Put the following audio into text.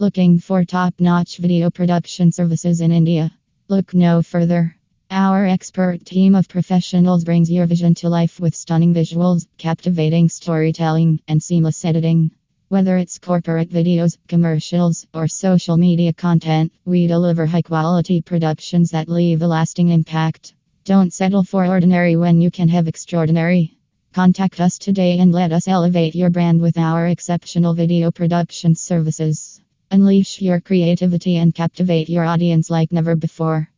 Looking for top notch video production services in India? Look no further. Our expert team of professionals brings your vision to life with stunning visuals, captivating storytelling, and seamless editing. Whether it's corporate videos, commercials, or social media content, we deliver high quality productions that leave a lasting impact. Don't settle for ordinary when you can have extraordinary. Contact us today and let us elevate your brand with our exceptional video production services. Unleash your creativity and captivate your audience like never before.